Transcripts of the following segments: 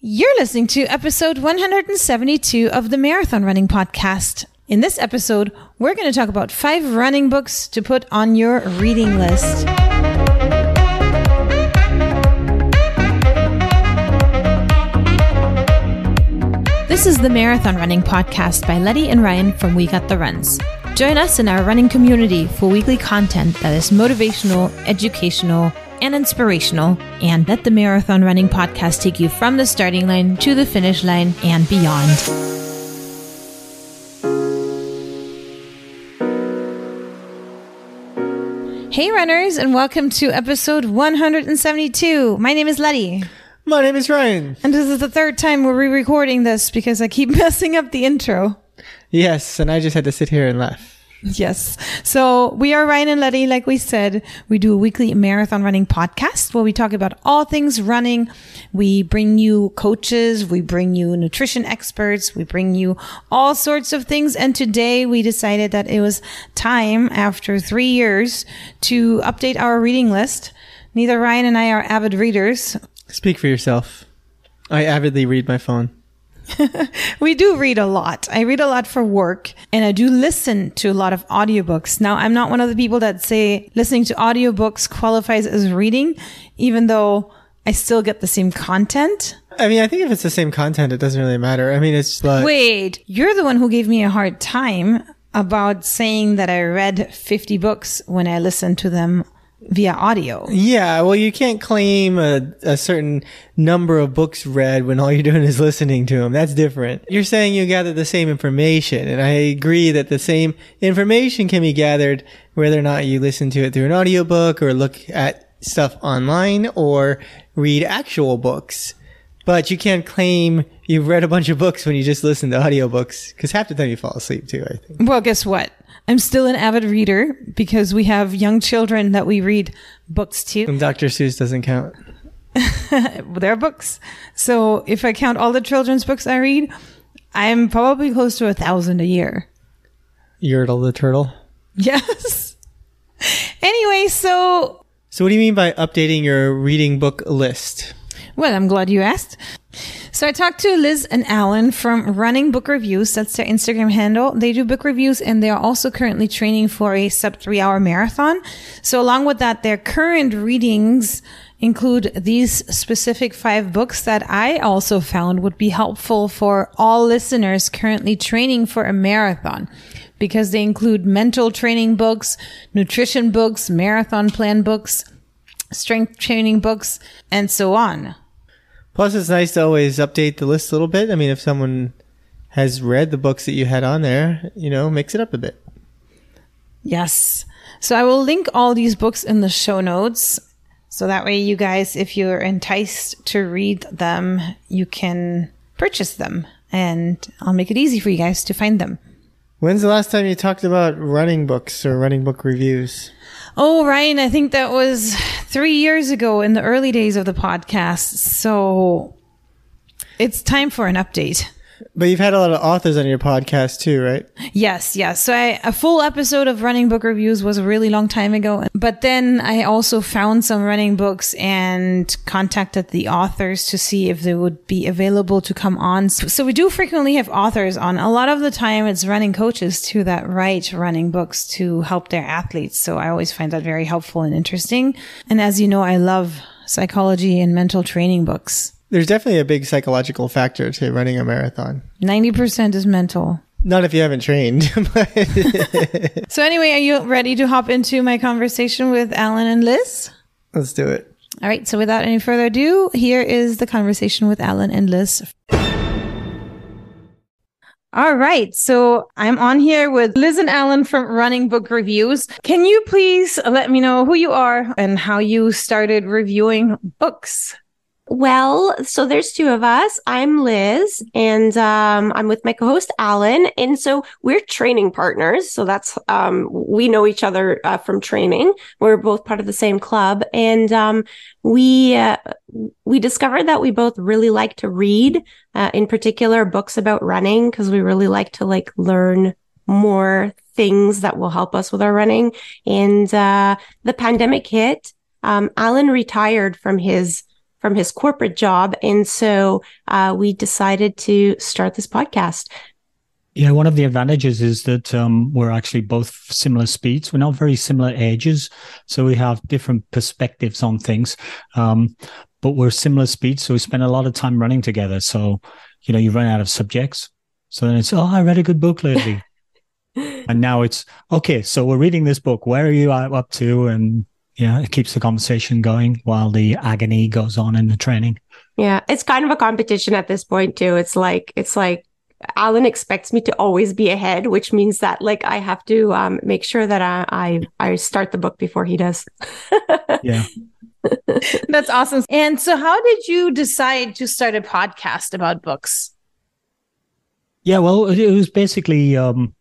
You're listening to episode 172 of the Marathon Running Podcast. In this episode, we're going to talk about five running books to put on your reading list. This is the Marathon Running Podcast by Letty and Ryan from We Got the Runs. Join us in our running community for weekly content that is motivational, educational, and inspirational, and let the Marathon Running Podcast take you from the starting line to the finish line and beyond. Hey, runners, and welcome to episode 172. My name is Letty. My name is Ryan. And this is the third time we're re recording this because I keep messing up the intro. Yes, and I just had to sit here and laugh. Yes. So we are Ryan and Letty. Like we said, we do a weekly marathon running podcast where we talk about all things running. We bring you coaches. We bring you nutrition experts. We bring you all sorts of things. And today we decided that it was time after three years to update our reading list. Neither Ryan and I are avid readers. Speak for yourself. I avidly read my phone. we do read a lot. I read a lot for work and I do listen to a lot of audiobooks. Now, I'm not one of the people that say listening to audiobooks qualifies as reading, even though I still get the same content. I mean, I think if it's the same content, it doesn't really matter. I mean, it's like. Wait, you're the one who gave me a hard time about saying that I read 50 books when I listened to them via audio. Yeah, well, you can't claim a, a certain number of books read when all you're doing is listening to them. That's different. You're saying you gather the same information, and I agree that the same information can be gathered whether or not you listen to it through an audiobook or look at stuff online or read actual books. But you can't claim you've read a bunch of books when you just listen to audiobooks because half the time you fall asleep too, I think. Well, guess what? I'm still an avid reader because we have young children that we read books to. And Dr. Seuss doesn't count. They're books. So if I count all the children's books I read, I'm probably close to a thousand a year. Yertle the turtle. Yes. anyway, so. So what do you mean by updating your reading book list? Well, I'm glad you asked. So I talked to Liz and Alan from Running Book Reviews. That's their Instagram handle. They do book reviews and they are also currently training for a sub three hour marathon. So along with that, their current readings include these specific five books that I also found would be helpful for all listeners currently training for a marathon because they include mental training books, nutrition books, marathon plan books, strength training books, and so on. Plus, it's nice to always update the list a little bit. I mean, if someone has read the books that you had on there, you know, mix it up a bit. Yes. So I will link all these books in the show notes. So that way, you guys, if you're enticed to read them, you can purchase them and I'll make it easy for you guys to find them. When's the last time you talked about running books or running book reviews? Oh, Ryan, I think that was three years ago in the early days of the podcast. So it's time for an update. But you've had a lot of authors on your podcast too, right? Yes, yes. So I, a full episode of running book reviews was a really long time ago. But then I also found some running books and contacted the authors to see if they would be available to come on. So we do frequently have authors on. A lot of the time it's running coaches too that write running books to help their athletes. So I always find that very helpful and interesting. And as you know, I love psychology and mental training books. There's definitely a big psychological factor to running a marathon. 90% is mental. Not if you haven't trained. so, anyway, are you ready to hop into my conversation with Alan and Liz? Let's do it. All right. So, without any further ado, here is the conversation with Alan and Liz. All right. So I'm on here with Liz and Alan from Running Book Reviews. Can you please let me know who you are and how you started reviewing books? Well, so there's two of us. I'm Liz and um, I'm with my co-host Alan. And so we're training partners. So that's, um, we know each other uh, from training. We're both part of the same club. And um, we, uh, we discovered that we both really like to read, uh, in particular books about running, because we really like to like learn more things that will help us with our running. And uh, the pandemic hit. Um, Alan retired from his from his corporate job. And so uh, we decided to start this podcast. Yeah, one of the advantages is that um, we're actually both similar speeds. We're not very similar ages, so we have different perspectives on things. Um, but we're similar speeds, so we spend a lot of time running together. So, you know, you run out of subjects. So then it's, oh, I read a good book lately. and now it's, okay, so we're reading this book. Where are you up to? And yeah, it keeps the conversation going while the agony goes on in the training. Yeah, it's kind of a competition at this point too. It's like it's like Alan expects me to always be ahead, which means that like I have to um, make sure that I, I I start the book before he does. yeah. That's awesome. And so how did you decide to start a podcast about books? Yeah, well, it was basically um,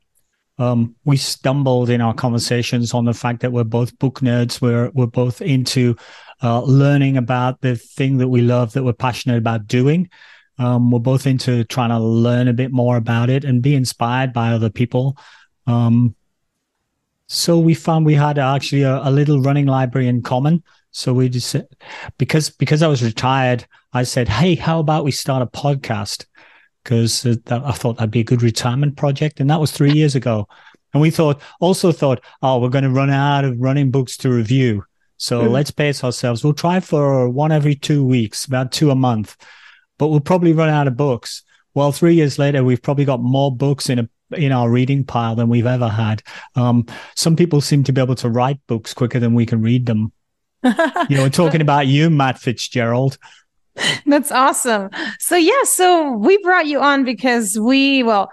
um, we stumbled in our conversations on the fact that we're both book nerds. We're we're both into uh, learning about the thing that we love, that we're passionate about doing. Um, we're both into trying to learn a bit more about it and be inspired by other people. Um, so we found we had actually a, a, little running library in common. So we just because because I was retired, I said, "Hey, how about we start a podcast?" Because I thought that'd be a good retirement project. And that was three years ago. And we thought, also thought, oh, we're going to run out of running books to review. So mm. let's pace ourselves. We'll try for one every two weeks, about two a month, but we'll probably run out of books. Well, three years later, we've probably got more books in a in our reading pile than we've ever had. Um, some people seem to be able to write books quicker than we can read them. you know, we're talking about you, Matt Fitzgerald. That's awesome. So yeah, so we brought you on because we well,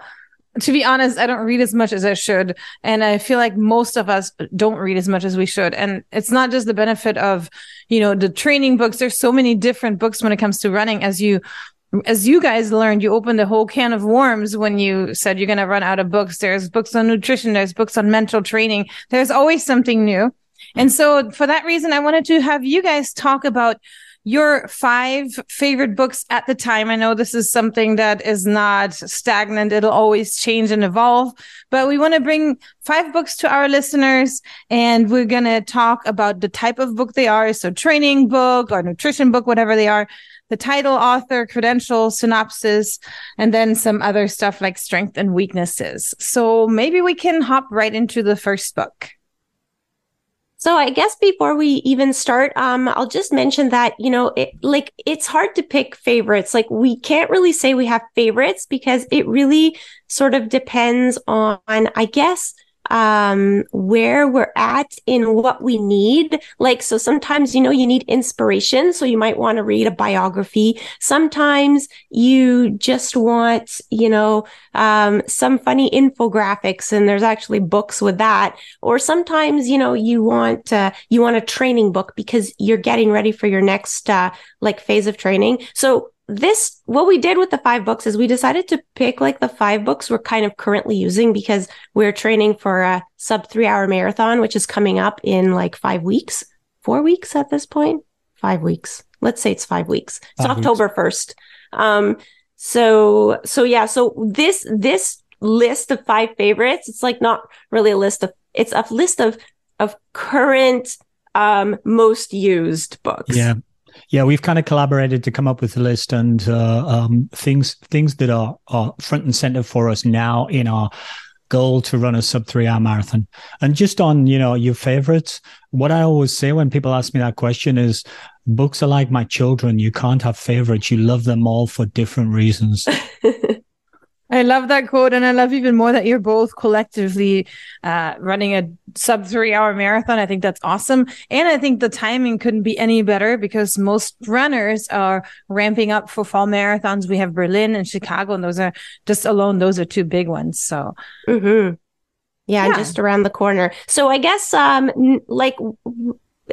to be honest, I don't read as much as I should. And I feel like most of us don't read as much as we should. And it's not just the benefit of, you know, the training books. There's so many different books when it comes to running. As you as you guys learned, you opened a whole can of worms when you said you're gonna run out of books. There's books on nutrition, there's books on mental training. There's always something new. And so for that reason, I wanted to have you guys talk about your five favorite books at the time. I know this is something that is not stagnant. It'll always change and evolve, but we want to bring five books to our listeners and we're going to talk about the type of book they are. So training book or nutrition book, whatever they are, the title, author, credential, synopsis, and then some other stuff like strength and weaknesses. So maybe we can hop right into the first book. So I guess before we even start, um, I'll just mention that, you know, it, like it's hard to pick favorites. Like we can't really say we have favorites because it really sort of depends on, I guess, um, where we're at in what we need. Like, so sometimes, you know, you need inspiration. So you might want to read a biography. Sometimes you just want, you know, um, some funny infographics and there's actually books with that. Or sometimes, you know, you want, uh, you want a training book because you're getting ready for your next, uh, like phase of training. So this what we did with the five books is we decided to pick like the five books we're kind of currently using because we're training for a sub three hour marathon which is coming up in like five weeks four weeks at this point? Five weeks. Let's say it's five weeks. It's five october weeks. 1st um so so yeah so this this list of five favorites it's like not really a list of it's a list of of current um most used books. Yeah yeah, we've kind of collaborated to come up with a list and uh, um, things things that are, are front and center for us now in our goal to run a sub three hour marathon. And just on you know your favorites, what I always say when people ask me that question is, books are like my children. You can't have favorites. You love them all for different reasons. I love that quote, and I love even more that you're both collectively uh, running a sub three hour marathon. I think that's awesome, and I think the timing couldn't be any better because most runners are ramping up for fall marathons. We have Berlin and Chicago, and those are just alone; those are two big ones. So, mm-hmm. yeah, yeah, just around the corner. So I guess, um, like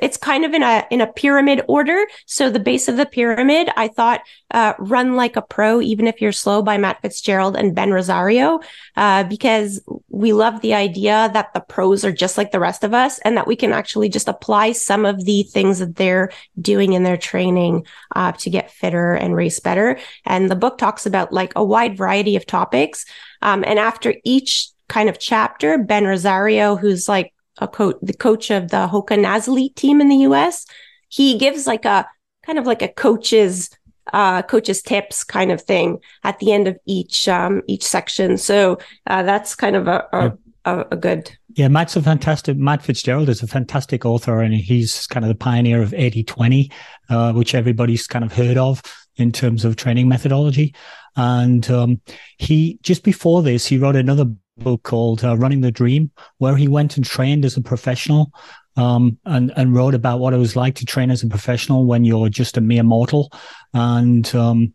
it's kind of in a in a pyramid order. So the base of the pyramid, I thought, uh, "Run Like a Pro, Even If You're Slow" by Matt Fitzgerald and Ben Rosario, uh, because we love the idea that the pros are just like the rest of us, and that we can actually just apply some of the things that they're doing in their training uh, to get fitter and race better. And the book talks about like a wide variety of topics. Um, and after each kind of chapter, Ben Rosario, who's like a coach, the coach of the Hoka NAZ Elite team in the US. He gives like a kind of like a coach's uh, coach's tips kind of thing at the end of each um, each section. So uh, that's kind of a, a, a, a good. Yeah, Matt's a fantastic. Matt Fitzgerald is a fantastic author, and he's kind of the pioneer of 80 20, uh, which everybody's kind of heard of in terms of training methodology. And um, he just before this, he wrote another book called uh, Running the Dream, where he went and trained as a professional um, and, and wrote about what it was like to train as a professional when you're just a mere mortal. And um,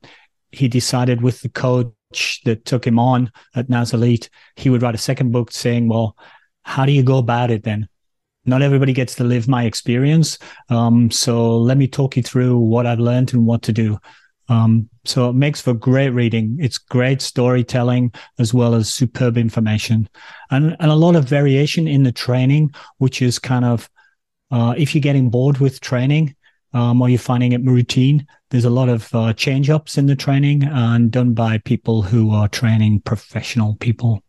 he decided with the coach that took him on at NAZ Elite, he would write a second book saying, well, how do you go about it then? Not everybody gets to live my experience. Um, so let me talk you through what I've learned and what to do. Um, so it makes for great reading. It's great storytelling as well as superb information and, and a lot of variation in the training, which is kind of, uh, if you're getting bored with training, um, or you're finding it routine, there's a lot of uh, change ups in the training and done by people who are training professional people.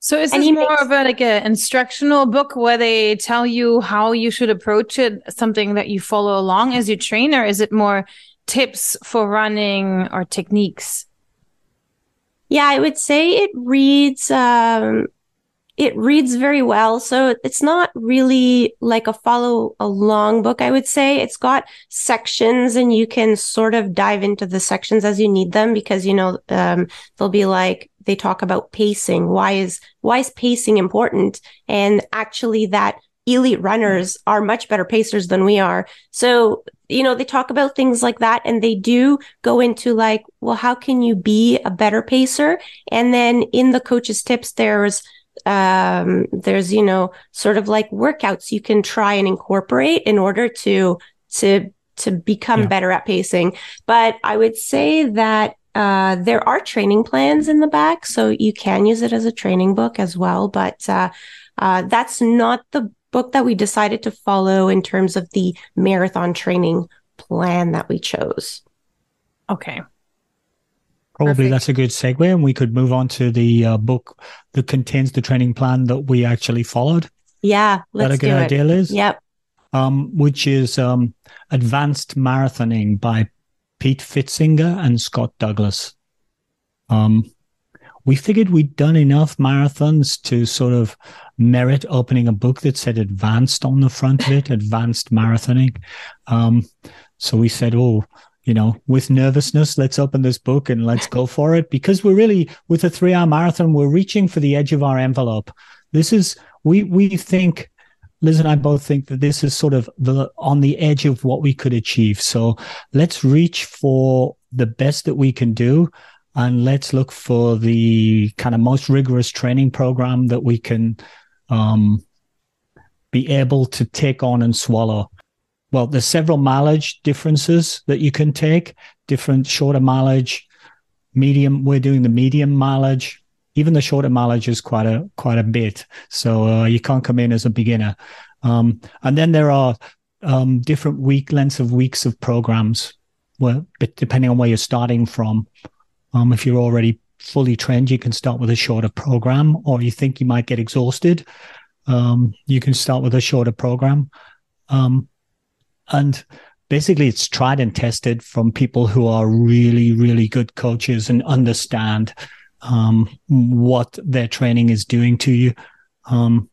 So is this more makes- of a, like an instructional book where they tell you how you should approach it, something that you follow along as you train, or is it more tips for running or techniques? Yeah, I would say it reads um, it reads very well. So it's not really like a follow along book, I would say. It's got sections and you can sort of dive into the sections as you need them because, you know, um, they'll be like, they talk about pacing. Why is, why is pacing important? And actually that elite runners are much better pacers than we are. So, you know, they talk about things like that and they do go into like, well, how can you be a better pacer? And then in the coach's tips, there's, um, there's, you know, sort of like workouts you can try and incorporate in order to, to, to become yeah. better at pacing. But I would say that uh, there are training plans in the back, so you can use it as a training book as well. But uh, uh, that's not the book that we decided to follow in terms of the marathon training plan that we chose. Okay. Probably Perfect. that's a good segue, and we could move on to the uh, book that contains the training plan that we actually followed. Yeah, let's that a good do idea, Liz? Yep. Um, which is um, Advanced Marathoning by Pete Pfitzinger and Scott Douglas. Um, we figured we'd done enough marathons to sort of merit opening a book that said advanced on the front of it, advanced marathoning. Um, so we said, oh, you know, with nervousness, let's open this book and let's go for it because we're really with a three hour marathon, we're reaching for the edge of our envelope. This is, we, we think, Liz and I both think that this is sort of the, on the edge of what we could achieve. So let's reach for the best that we can do and let's look for the kind of most rigorous training program that we can um, be able to take on and swallow. Well, there's several mileage differences that you can take, different shorter mileage, medium. We're doing the medium mileage. Even the shorter mileage is quite a quite a bit, so uh, you can't come in as a beginner. Um, and then there are um, different week lengths of weeks of programs, well, depending on where you're starting from. Um, if you're already fully trained, you can start with a shorter program, or you think you might get exhausted, um, you can start with a shorter program. Um, and basically, it's tried and tested from people who are really, really good coaches and understand um, what their training is doing to you. Um,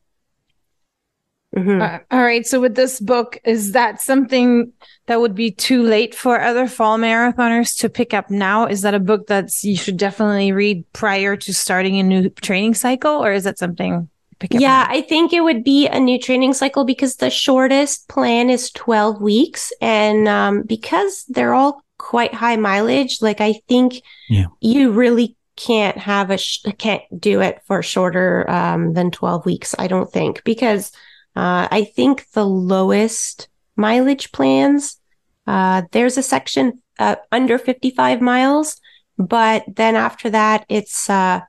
Mm-hmm. Uh, all right. So with this book, is that something that would be too late for other fall marathoners to pick up now? Is that a book that you should definitely read prior to starting a new training cycle, or is that something? yeah, now? I think it would be a new training cycle because the shortest plan is 12 weeks. And um, because they're all quite high mileage, like I think yeah. you really can't have a, sh- can't do it for shorter um, than 12 weeks, I don't think, because uh, I think the lowest mileage plans, uh, there's a section uh, under 55 miles, but then after that, it's uh,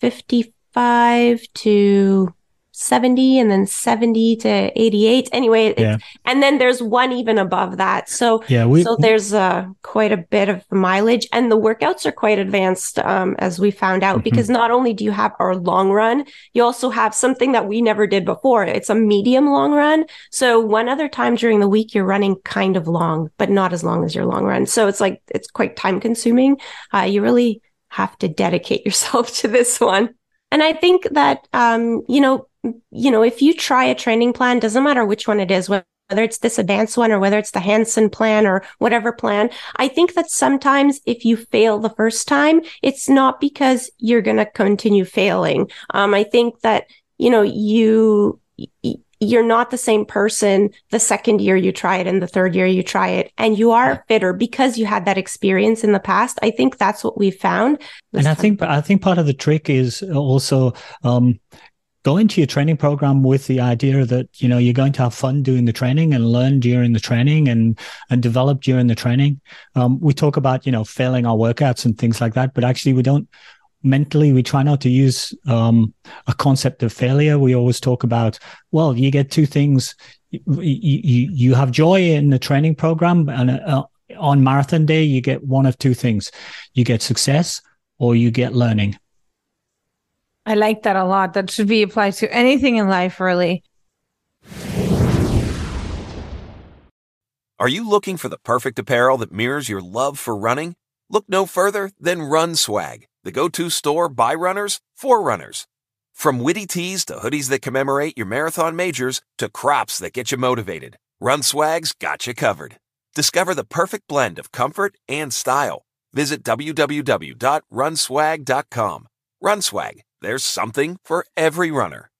55 to 70 and then 70 to 88 anyway yeah. and then there's one even above that. So yeah we, so there's uh, quite a bit of mileage and the workouts are quite advanced um, as we found out mm-hmm. because not only do you have our long run you also have something that we never did before. It's a medium long run. So one other time during the week you're running kind of long but not as long as your long run. So it's like it's quite time consuming. Uh, you really have to dedicate yourself to this one and I think that, um, you know, you know, if you try a training plan, doesn't matter which one it is, whether it's this advanced one or whether it's the Hanson plan or whatever plan, I think that sometimes if you fail the first time, it's not because you're going to continue failing. Um, I think that, you know, you, you're not the same person the second year you try it and the third year you try it and you are fitter because you had that experience in the past. I think that's what we found and i think i think part of the trick is also um, go into your training program with the idea that you know you're going to have fun doing the training and learn during the training and and develop during the training. Um, we talk about you know failing our workouts and things like that but actually we don't mentally we try not to use um, a concept of failure we always talk about well you get two things you, you, you have joy in the training program and uh, on marathon day you get one of two things you get success or you get learning I like that a lot. That should be applied to anything in life, really. Are you looking for the perfect apparel that mirrors your love for running? Look no further than Run Swag, the go to store by runners for runners. From witty tees to hoodies that commemorate your marathon majors to crops that get you motivated, Run Swag's got you covered. Discover the perfect blend of comfort and style. Visit www.runswag.com. Run Swag there's something for every runner.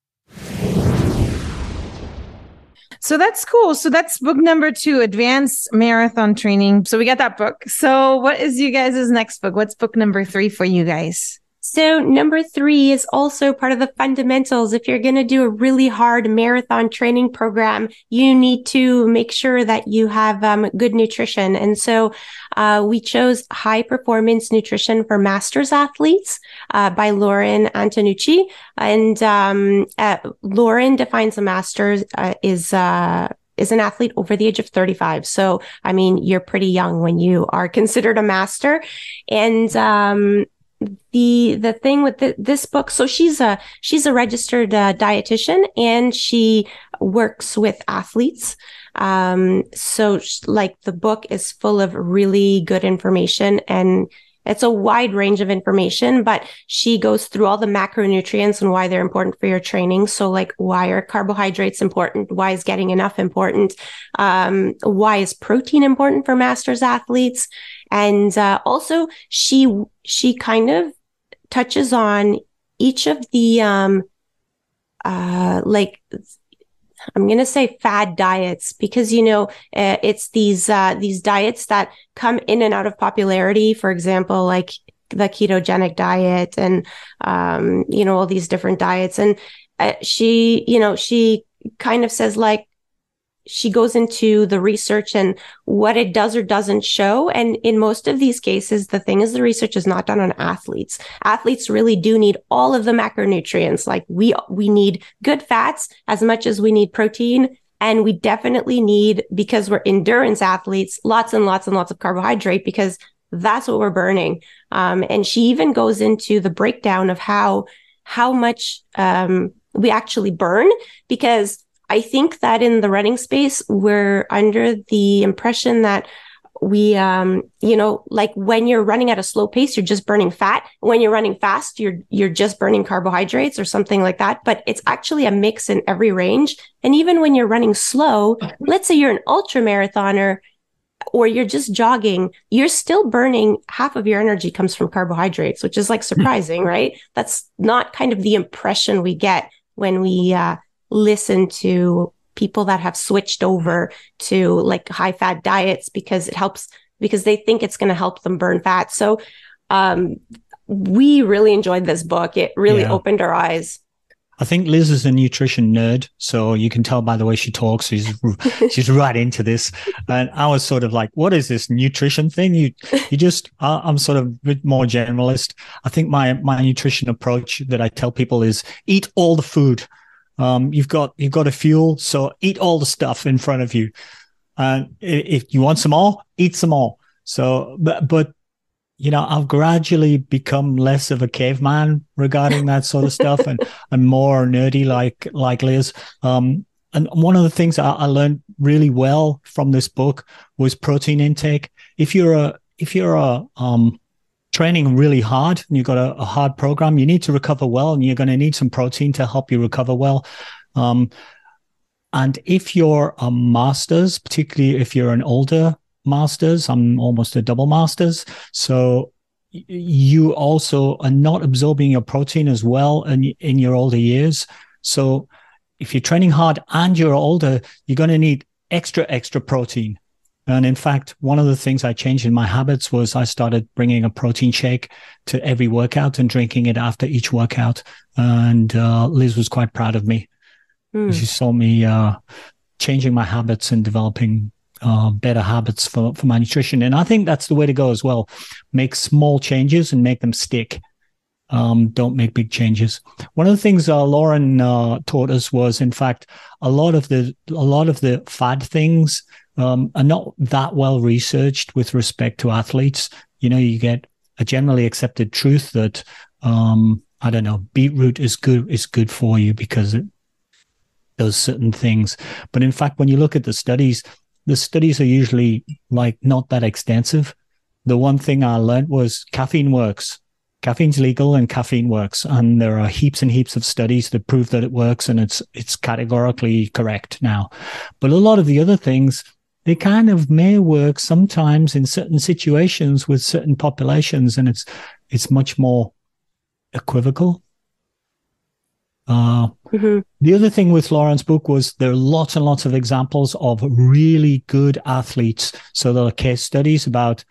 So that's cool. So that's book number two, Advanced Marathon Training. So we got that book. So what is you guys' next book? What's book number three for you guys? So number three is also part of the fundamentals. If you're going to do a really hard marathon training program, you need to make sure that you have um, good nutrition. And so uh, we chose high performance nutrition for masters athletes uh, by Lauren Antonucci. And um, uh, Lauren defines a master uh, is uh, is an athlete over the age of 35. So, I mean, you're pretty young when you are considered a master. And, um, the the thing with the, this book so she's a she's a registered uh, dietitian and she works with athletes um so like the book is full of really good information and it's a wide range of information, but she goes through all the macronutrients and why they're important for your training. So like, why are carbohydrates important? Why is getting enough important? Um, why is protein important for masters athletes? And, uh, also she, she kind of touches on each of the, um, uh, like I'm going to say fad diets because, you know, uh, it's these, uh, these diets that come in and out of popularity. For example, like the ketogenic diet and, um, you know, all these different diets. And uh, she, you know, she kind of says like, she goes into the research and what it does or doesn't show. And in most of these cases, the thing is the research is not done on athletes. Athletes really do need all of the macronutrients. Like we, we need good fats as much as we need protein. And we definitely need, because we're endurance athletes, lots and lots and lots of carbohydrate because that's what we're burning. Um, and she even goes into the breakdown of how, how much, um, we actually burn because I think that in the running space, we're under the impression that we, um, you know, like when you're running at a slow pace, you're just burning fat. When you're running fast, you're, you're just burning carbohydrates or something like that. But it's actually a mix in every range. And even when you're running slow, let's say you're an ultra marathoner, or you're just jogging, you're still burning half of your energy comes from carbohydrates, which is like surprising, right? That's not kind of the impression we get when we uh, listen to people that have switched over to like high fat diets because it helps because they think it's going to help them burn fat. So, um, we really enjoyed this book. It really yeah. opened our eyes. I think Liz is a nutrition nerd, so you can tell by the way she talks. She's she's right into this, and I was sort of like, "What is this nutrition thing?" You you just I'm sort of a bit more generalist. I think my my nutrition approach that I tell people is eat all the food. Um, you've got you've got a fuel, so eat all the stuff in front of you. And if you want some more, eat some more. So, but but you know, I've gradually become less of a caveman regarding that sort of stuff and, and more nerdy like, like Liz. Um, and one of the things I, I learned really well from this book was protein intake. If you're a, if you're a, um, training really hard and you've got a, a, hard program, you need to recover well and you're going to need some protein to help you recover well. Um, and if you're a master's, particularly if you're an older masters. I'm almost a double masters. So you also are not absorbing your protein as well in, in your older years. So if you're training hard and you're older, you're going to need extra, extra protein. And in fact, one of the things I changed in my habits was I started bringing a protein shake to every workout and drinking it after each workout. And uh, Liz was quite proud of me. Mm. She saw me uh, changing my habits and developing uh, better habits for, for my nutrition. And I think that's the way to go as well. Make small changes and make them stick. Um, don't make big changes. One of the things uh, Lauren uh, taught us was, in fact, a lot of the a lot of the fad things um, are not that well researched with respect to athletes. You know, you get a generally accepted truth that um, I don't know, beetroot is good is good for you because it does certain things. But in fact, when you look at the studies, the studies are usually like not that extensive. The one thing I learned was caffeine works. Caffeine's legal and caffeine works. And there are heaps and heaps of studies that prove that it works and it's, it's categorically correct now. But a lot of the other things, they kind of may work sometimes in certain situations with certain populations. And it's, it's much more equivocal. Uh, mm-hmm. The other thing with Lauren's book was there are lots and lots of examples of really good athletes. So there are case studies about,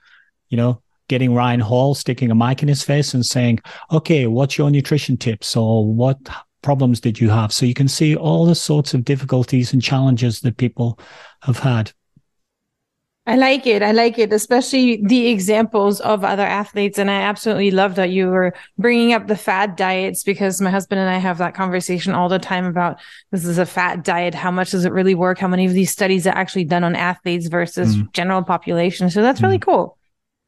you know, getting Ryan Hall sticking a mic in his face and saying, okay, what's your nutrition tips or what problems did you have? So you can see all the sorts of difficulties and challenges that people have had. I like it. I like it, especially the examples of other athletes. And I absolutely love that you were bringing up the fad diets because my husband and I have that conversation all the time about this is a fat diet. How much does it really work? How many of these studies are actually done on athletes versus mm. general population? So that's mm. really cool.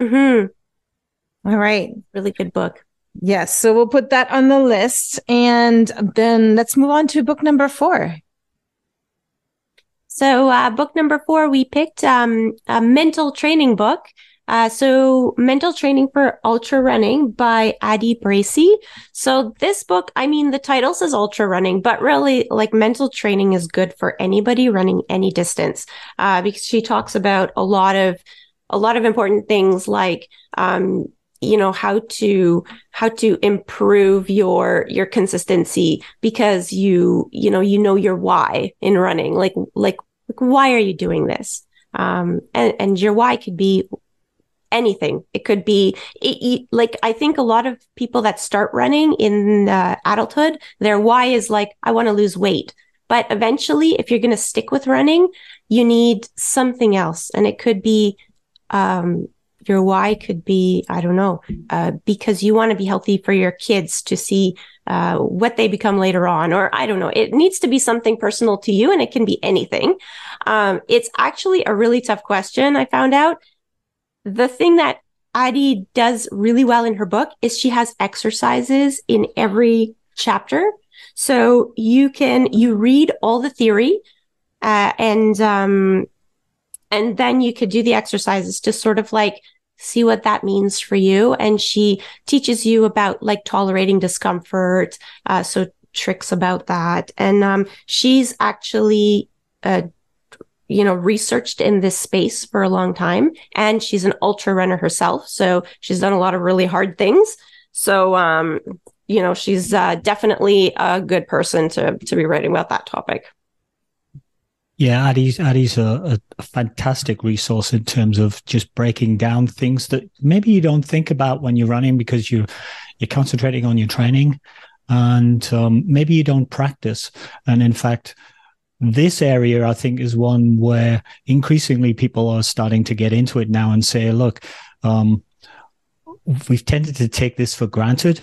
Mm-hmm. All right. Really good book. Yes. So we'll put that on the list. And then let's move on to book number four. So, uh, book number four, we picked um, a mental training book. Uh, so mental training for ultra running by Addie Bracy. So this book, I mean, the title says ultra running, but really like mental training is good for anybody running any distance, uh, because she talks about a lot of, a lot of important things like, um, you know how to how to improve your your consistency because you you know you know your why in running. Like like like why are you doing this? Um and and your why could be anything. It could be it, it, like i think a lot of people that start running in uh, adulthood their why is like i want to lose weight. But eventually if you're going to stick with running you need something else. And it could be um your why could be, I don't know, uh, because you want to be healthy for your kids to see uh, what they become later on, or I don't know. It needs to be something personal to you, and it can be anything. Um, it's actually a really tough question. I found out the thing that Addie does really well in her book is she has exercises in every chapter. So you can, you read all the theory, uh, and, um, and then you could do the exercises to sort of like see what that means for you. And she teaches you about like tolerating discomfort. Uh, so tricks about that. And, um, she's actually, uh, you know, researched in this space for a long time and she's an ultra runner herself. So she's done a lot of really hard things. So, um, you know, she's uh, definitely a good person to to be writing about that topic. Yeah, Addie's Addie's a, a, fantastic resource in terms of just breaking down things that maybe you don't think about when you're running because you you're concentrating on your training, and um, maybe you don't practice. And in fact, this area I think is one where increasingly people are starting to get into it now and say, look, um, we've tended to take this for granted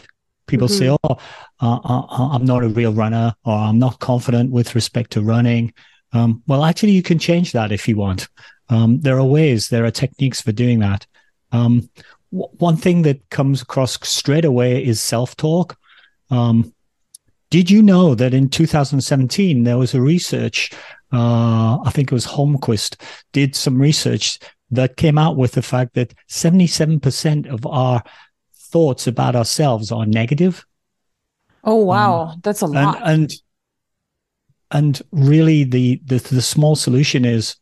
People mm-hmm. say, "Oh, uh, uh, uh, I'm not a real runner," or "I'm not confident with respect to running." Um, well, actually, you can change that if you want. Um, there are ways, there are techniques for doing that. Um, w- one thing that comes across straight away is self-talk. Um, did you know that in 2017 there was a research? Uh, I think it was Holmquist did some research that came out with the fact that 77% of our thoughts about ourselves are negative. Oh wow, um, that's a lot. And, and and really the, the the small solution is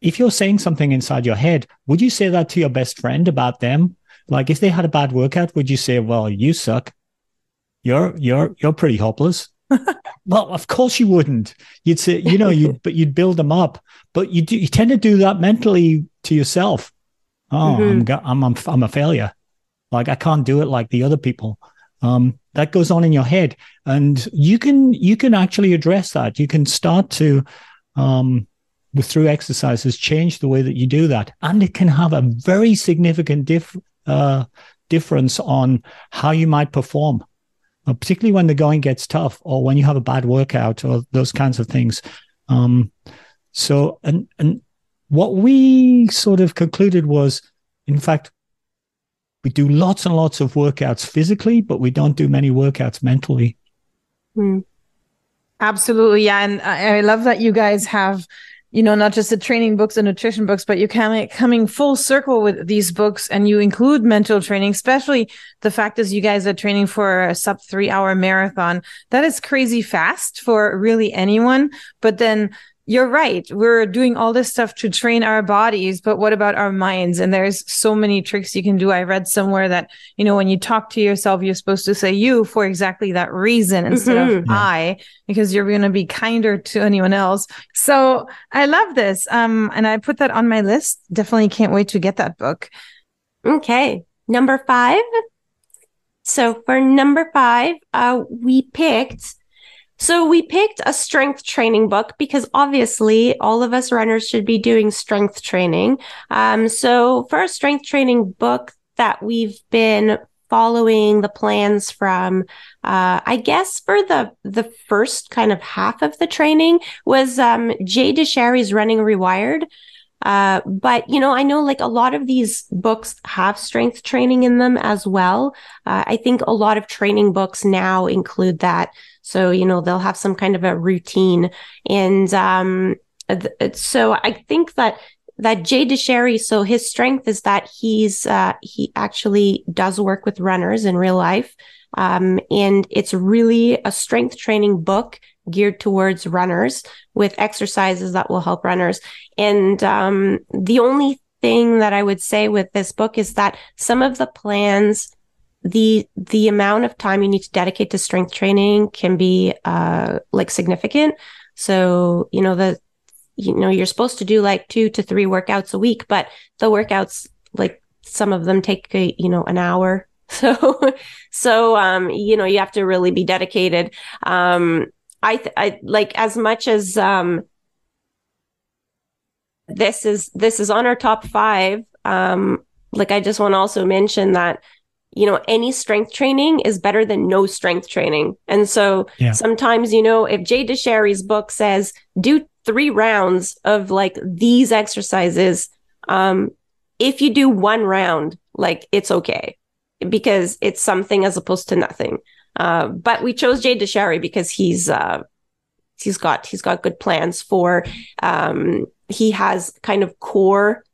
if you're saying something inside your head, would you say that to your best friend about them? Like if they had a bad workout, would you say, "Well, you suck. You're you're you're pretty hopeless." well, of course you wouldn't. You'd say, you know, you but you'd build them up, but you do, you tend to do that mentally to yourself. Oh, mm-hmm. I'm, I'm I'm a failure. Like I can't do it like the other people. Um, that goes on in your head, and you can you can actually address that. You can start to um, through exercises change the way that you do that, and it can have a very significant uh, difference on how you might perform, uh, particularly when the going gets tough or when you have a bad workout or those kinds of things. Um, so, and and what we sort of concluded was, in fact, we do lots and lots of workouts physically, but we don't do many workouts mentally. Mm. Absolutely. Yeah. And I, love that you guys have you know, not just the training books and nutrition books, but you're coming coming full circle with these books, and you include mental training, especially the fact is you guys are training for a sub three hour marathon. That is crazy fast for really anyone. But then you're right. We're doing all this stuff to train our bodies, but what about our minds? And there's so many tricks you can do. I read somewhere that, you know, when you talk to yourself, you're supposed to say you for exactly that reason instead mm-hmm. of yeah. I, because you're going to be kinder to anyone else. So I love this. Um, and I put that on my list. Definitely can't wait to get that book. Okay. Number five. So for number five, uh, we picked so we picked a strength training book because obviously all of us runners should be doing strength training. Um, so for a strength training book that we've been following the plans from, uh, I guess for the, the first kind of half of the training was, um, Jay Dicharry's Running Rewired. Uh, but you know, I know like a lot of these books have strength training in them as well. Uh, I think a lot of training books now include that. So, you know, they'll have some kind of a routine. And um, th- so I think that that Jay Dicharry, so his strength is that he's uh, he actually does work with runners in real life. Um, and it's really a strength training book geared towards runners with exercises that will help runners. And um, the only thing that I would say with this book is that some of the plans the the amount of time you need to dedicate to strength training can be uh like significant. So you know the you know you're supposed to do like two to three workouts a week but the workouts like some of them take a, you know an hour. So so um you know you have to really be dedicated. Um i th- i like as much as um this is this is on our top 5 um like i just want to also mention that you know, any strength training is better than no strength training. And so yeah. sometimes, you know, if Jay Dicharry's book says do three rounds of like these exercises, um, if you do one round, like it's okay because it's something as opposed to nothing. Uh, but we chose Jay Dicharry because he's, uh, he's got, he's got good plans for, um, he has kind of core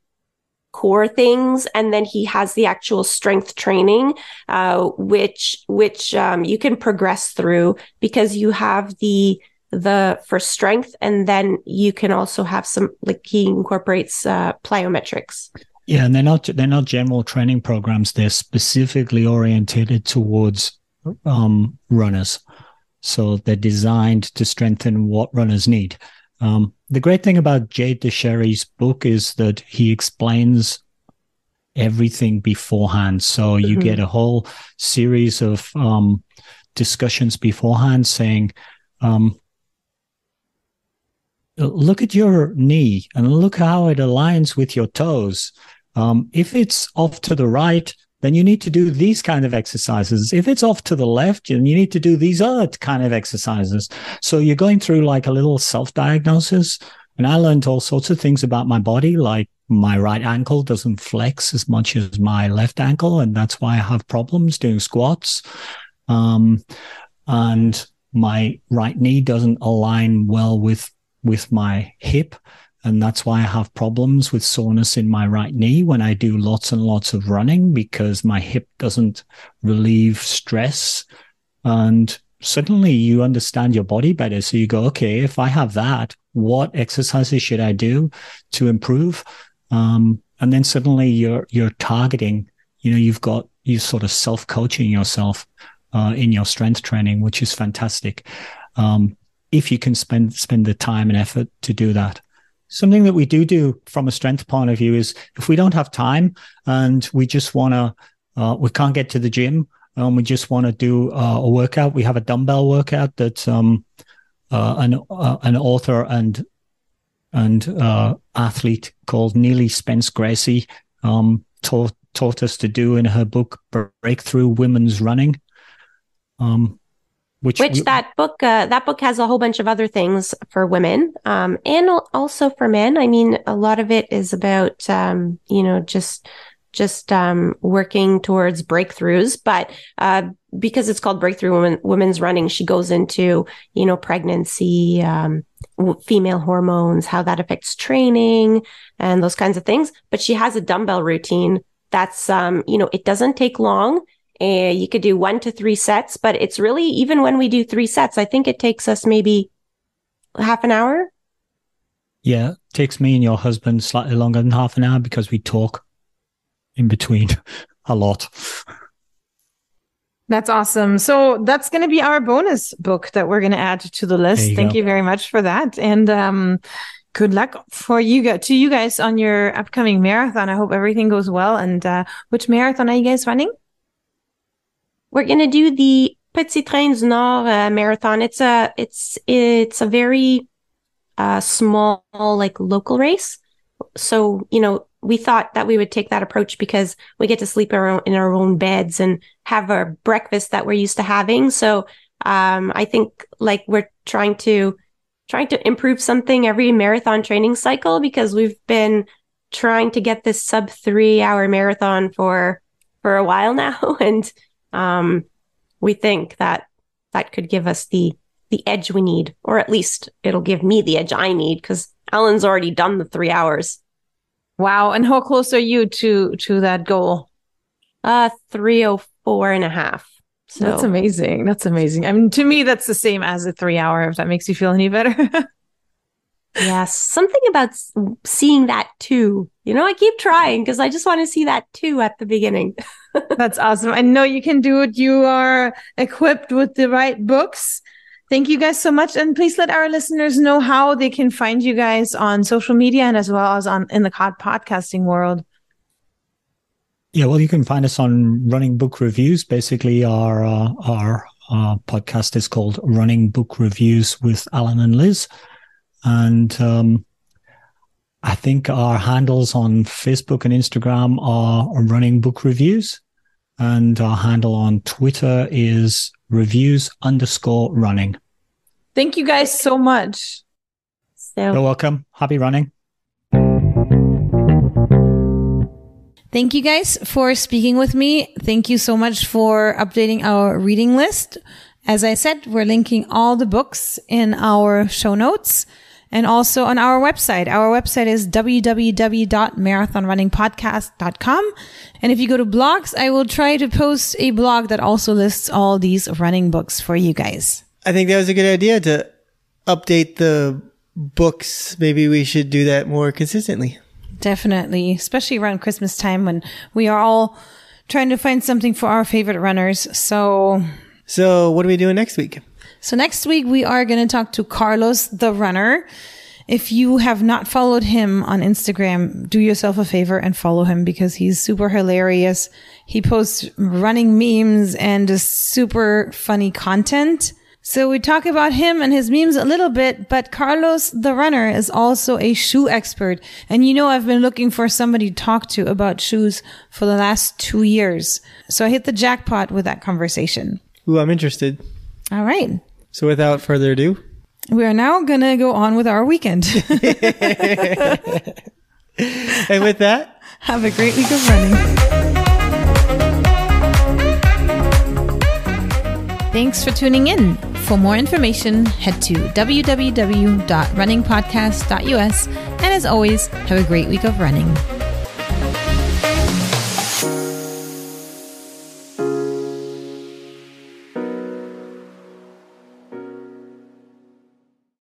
core things and then he has the actual strength training uh, which which um, you can progress through because you have the the for strength and then you can also have some like he incorporates uh, plyometrics. Yeah and they're not they're not general training programs. They're specifically orientated towards um, runners. So they're designed to strengthen what runners need um, the great thing about Jay Dicharry book is that he explains everything beforehand. So you mm-hmm. get a whole series of um, discussions beforehand saying, um, look at your knee and look how it aligns with your toes. Um, if it's off to the right, then you need to do these kind of exercises. If it's off to the left, then you need to do these other kind of exercises. So you're going through like a little self diagnosis. And I learned all sorts of things about my body, like my right ankle doesn't flex as much as my left ankle. And that's why I have problems doing squats. Um, and my right knee doesn't align well with, with my hip. And that's why I have problems with soreness in my right knee when I do lots and lots of running because my hip doesn't relieve stress. And suddenly you understand your body better. So you go, okay, if I have that, what exercises should I do to improve? Um, and then suddenly you're, you're targeting, you know, you've got, you sort of self coaching yourself, uh, in your strength training, which is fantastic. Um, if you can spend, spend the time and effort to do that. Something that we do do from a strength point of view is if we don't have time and we just want to, uh, we can't get to the gym and we just want to do uh, a workout, we have a dumbbell workout that um, uh, an uh, an author and and uh, athlete called Neely Spence Gracey um, taught taught us to do in her book Breakthrough Women's Running. Um, which, which we, that book uh, that book has a whole bunch of other things for women um, and also for men. I mean a lot of it is about um, you know just just um, working towards breakthroughs. But uh, because it's called breakthrough women, women's running she goes into you know pregnancy um, female hormones how that affects training and those kinds of things. But she has a dumbbell routine that's um, you know it doesn't take long and you could do one to three sets, but it's really, even when we do three sets, I think it takes us maybe half an hour. Yeah. takes me and your husband slightly longer than half an hour because we talk in between a lot. That's awesome. So that's going to be our bonus book that we're going to add to the list. You Thank go. you very much for that. And, um, good luck for you guys to you guys on your upcoming marathon. I hope everything goes well. And, uh, which marathon are you guys running? We're going to do the Petit Train du Nord uh, marathon. It's a it's it's a very uh, small like local race. So you know we thought that we would take that approach because we get to sleep our own, in our own beds and have our breakfast that we're used to having. So um, I think like we're trying to trying to improve something every marathon training cycle because we've been trying to get this sub three hour marathon for for a while now and um, we think that that could give us the the edge we need, or at least it'll give me the edge I need because Alan's already done the three hours. Wow. And how close are you to to that goal? Uh 304 and a half. So that's amazing. That's amazing. I mean, to me, that's the same as a three hour, if that makes you feel any better. yes. Something about seeing that too. You know, I keep trying because I just want to see that too at the beginning. That's awesome. I know you can do it. You are equipped with the right books. Thank you guys so much. And please let our listeners know how they can find you guys on social media and as well as on in the COD podcasting world. Yeah, well, you can find us on Running Book Reviews. Basically, our uh, our uh, podcast is called Running Book Reviews with Alan and Liz, and um, I think our handles on Facebook and Instagram are running book reviews. And our handle on Twitter is reviews underscore running. Thank you guys so much. So- You're welcome. Happy running. Thank you guys for speaking with me. Thank you so much for updating our reading list. As I said, we're linking all the books in our show notes. And also on our website. Our website is www.marathonrunningpodcast.com. And if you go to blogs, I will try to post a blog that also lists all these running books for you guys. I think that was a good idea to update the books. Maybe we should do that more consistently. Definitely, especially around Christmas time when we are all trying to find something for our favorite runners. So, So, what are we doing next week? So next week we are going to talk to Carlos the runner. If you have not followed him on Instagram, do yourself a favor and follow him because he's super hilarious. He posts running memes and just super funny content. So we talk about him and his memes a little bit, but Carlos the runner is also a shoe expert. And you know, I've been looking for somebody to talk to about shoes for the last two years. So I hit the jackpot with that conversation. Ooh, I'm interested. All right. So, without further ado, We are now going to go on with our weekend. and with that, Have a great week of running. Thanks for tuning in. For more information, head to www.runningpodcast.us. And as always, have a great week of running.